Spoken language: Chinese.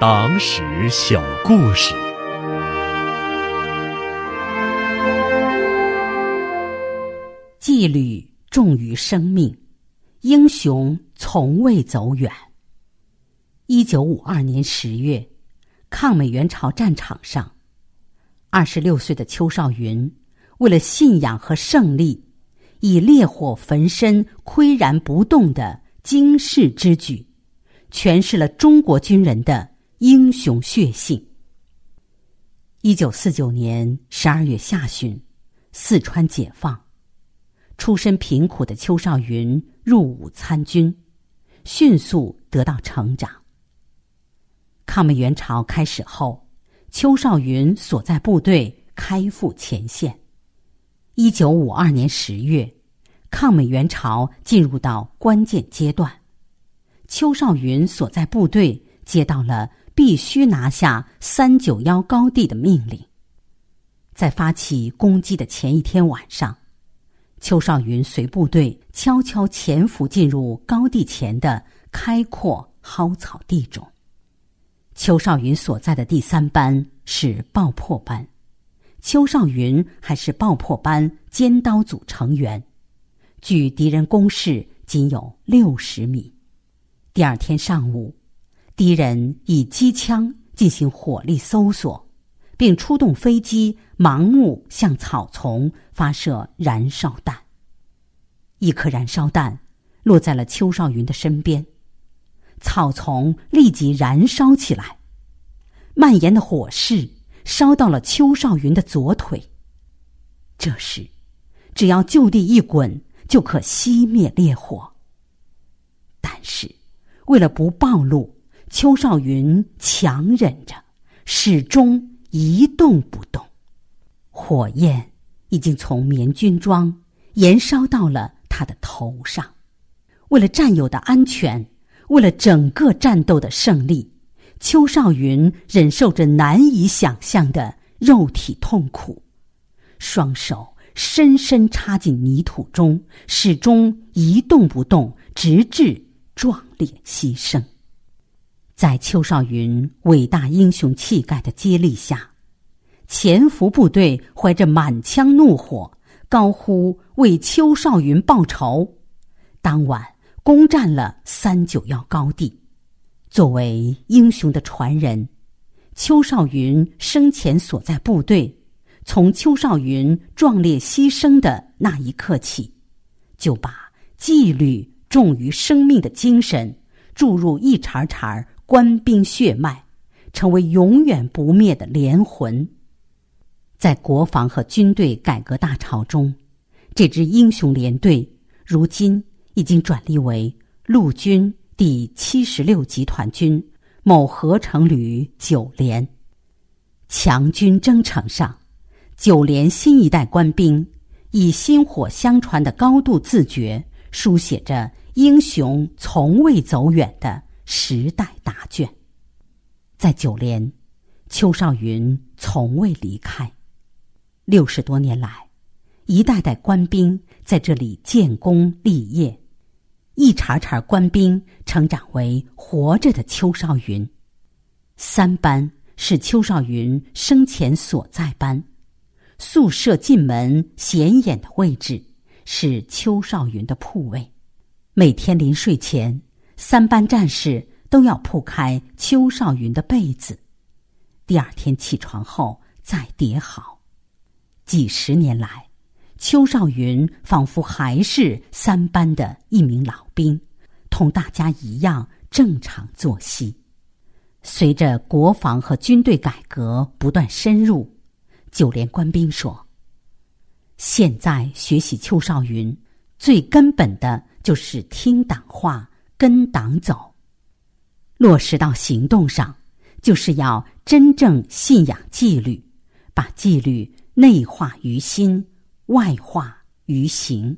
党史小故事。纪律重于生命，英雄从未走远。一九五二年十月，抗美援朝战场上，二十六岁的邱少云为了信仰和胜利，以烈火焚身、岿然不动的惊世之举，诠释了中国军人的英雄血性。一九四九年十二月下旬，四川解放。出身贫苦的邱少云入伍参军，迅速得到成长。抗美援朝开始后，邱少云所在部队开赴前线。一九五二年十月，抗美援朝进入到关键阶段，邱少云所在部队接到了必须拿下三九幺高地的命令。在发起攻击的前一天晚上。邱少云随部队悄悄潜伏进入高地前的开阔蒿草地中。邱少云所在的第三班是爆破班，邱少云还是爆破班尖刀组成员，距敌人工事仅有六十米。第二天上午，敌人以机枪进行火力搜索。并出动飞机，盲目向草丛发射燃烧弹。一颗燃烧弹落在了邱少云的身边，草丛立即燃烧起来，蔓延的火势烧到了邱少云的左腿。这时，只要就地一滚，就可熄灭烈火。但是，为了不暴露，邱少云强忍着，始终。一动不动，火焰已经从棉军装延烧到了他的头上。为了战友的安全，为了整个战斗的胜利，邱少云忍受着难以想象的肉体痛苦，双手深深插进泥土中，始终一动不动，直至壮烈牺牲。在邱少云伟大英雄气概的接力下，潜伏部队怀着满腔怒火，高呼为邱少云报仇。当晚攻占了三九幺高地。作为英雄的传人，邱少云生前所在部队，从邱少云壮烈牺牲的那一刻起，就把纪律重于生命的精神注入一茬茬。官兵血脉，成为永远不灭的连魂。在国防和军队改革大潮中，这支英雄连队如今已经转隶为陆军第七十六集团军某合成旅九连。强军征程上，九连新一代官兵以薪火相传的高度自觉，书写着英雄从未走远的。时代答卷，在九连，邱少云从未离开。六十多年来，一代代官兵在这里建功立业，一茬茬官兵成长为活着的邱少云。三班是邱少云生前所在班，宿舍进门显眼的位置是邱少云的铺位。每天临睡前。三班战士都要铺开邱少云的被子，第二天起床后再叠好。几十年来，邱少云仿佛还是三班的一名老兵，同大家一样正常作息。随着国防和军队改革不断深入，九连官兵说：“现在学习邱少云，最根本的就是听党话。”跟党走，落实到行动上，就是要真正信仰纪律，把纪律内化于心，外化于行。